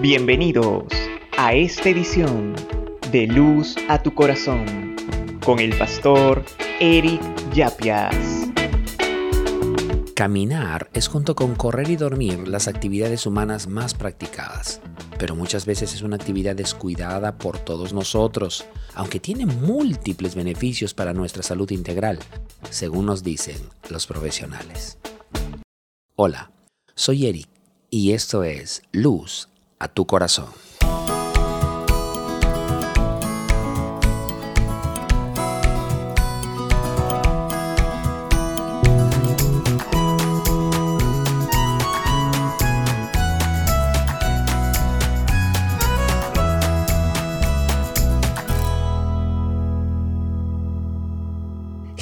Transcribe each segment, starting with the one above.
Bienvenidos a esta edición de Luz a tu Corazón con el pastor Eric Yapias. Caminar es junto con correr y dormir las actividades humanas más practicadas, pero muchas veces es una actividad descuidada por todos nosotros, aunque tiene múltiples beneficios para nuestra salud integral, según nos dicen los profesionales. Hola, soy Eric y esto es Luz a tu corazón.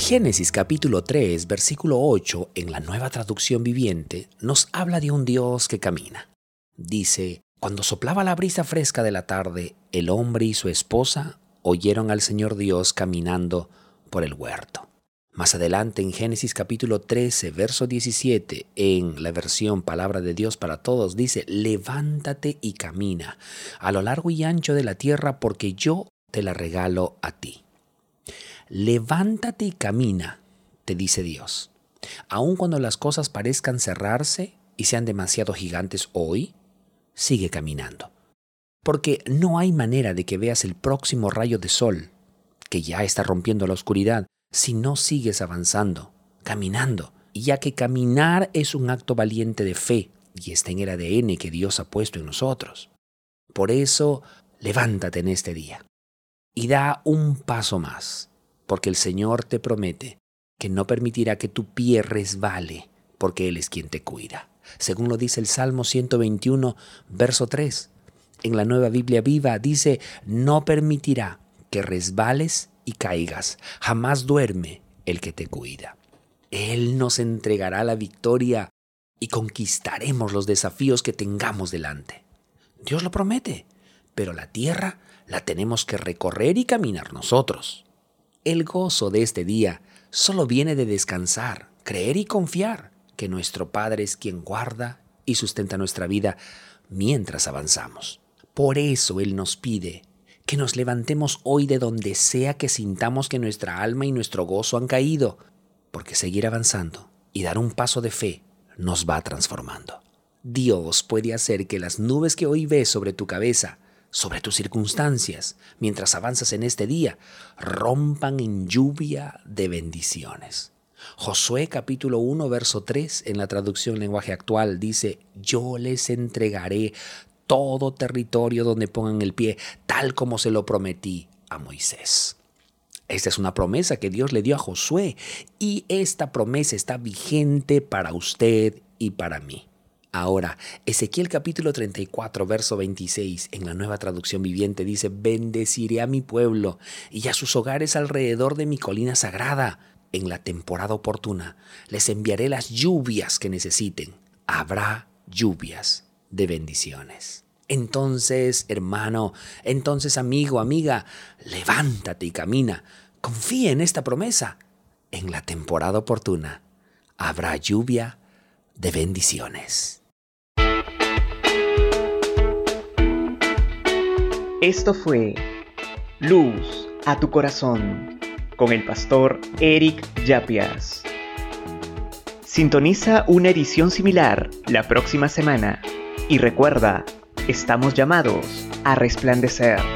Génesis capítulo 3, versículo 8, en la nueva traducción viviente, nos habla de un Dios que camina. Dice, cuando soplaba la brisa fresca de la tarde, el hombre y su esposa oyeron al Señor Dios caminando por el huerto. Más adelante en Génesis capítulo 13, verso 17, en la versión Palabra de Dios para Todos, dice, levántate y camina a lo largo y ancho de la tierra porque yo te la regalo a ti. Levántate y camina, te dice Dios. Aun cuando las cosas parezcan cerrarse y sean demasiado gigantes hoy, sigue caminando. Porque no hay manera de que veas el próximo rayo de sol, que ya está rompiendo la oscuridad, si no sigues avanzando, caminando, ya que caminar es un acto valiente de fe y está en el ADN que Dios ha puesto en nosotros. Por eso, levántate en este día y da un paso más, porque el Señor te promete que no permitirá que tu pie resbale, porque Él es quien te cuida según lo dice el Salmo 121, verso 3. En la nueva Biblia viva dice, no permitirá que resbales y caigas, jamás duerme el que te cuida. Él nos entregará la victoria y conquistaremos los desafíos que tengamos delante. Dios lo promete, pero la tierra la tenemos que recorrer y caminar nosotros. El gozo de este día solo viene de descansar, creer y confiar que nuestro Padre es quien guarda y sustenta nuestra vida mientras avanzamos. Por eso Él nos pide que nos levantemos hoy de donde sea que sintamos que nuestra alma y nuestro gozo han caído, porque seguir avanzando y dar un paso de fe nos va transformando. Dios puede hacer que las nubes que hoy ves sobre tu cabeza, sobre tus circunstancias, mientras avanzas en este día, rompan en lluvia de bendiciones. Josué capítulo 1, verso 3 en la traducción lenguaje actual dice, yo les entregaré todo territorio donde pongan el pie, tal como se lo prometí a Moisés. Esta es una promesa que Dios le dio a Josué y esta promesa está vigente para usted y para mí. Ahora, Ezequiel capítulo 34, verso 26 en la nueva traducción viviente dice, bendeciré a mi pueblo y a sus hogares alrededor de mi colina sagrada en la temporada oportuna les enviaré las lluvias que necesiten. Habrá lluvias de bendiciones. Entonces, hermano, entonces amigo, amiga, levántate y camina. Confía en esta promesa. En la temporada oportuna habrá lluvia de bendiciones. Esto fue Luz a tu corazón con el pastor Eric Yapias. Sintoniza una edición similar la próxima semana y recuerda, estamos llamados a resplandecer.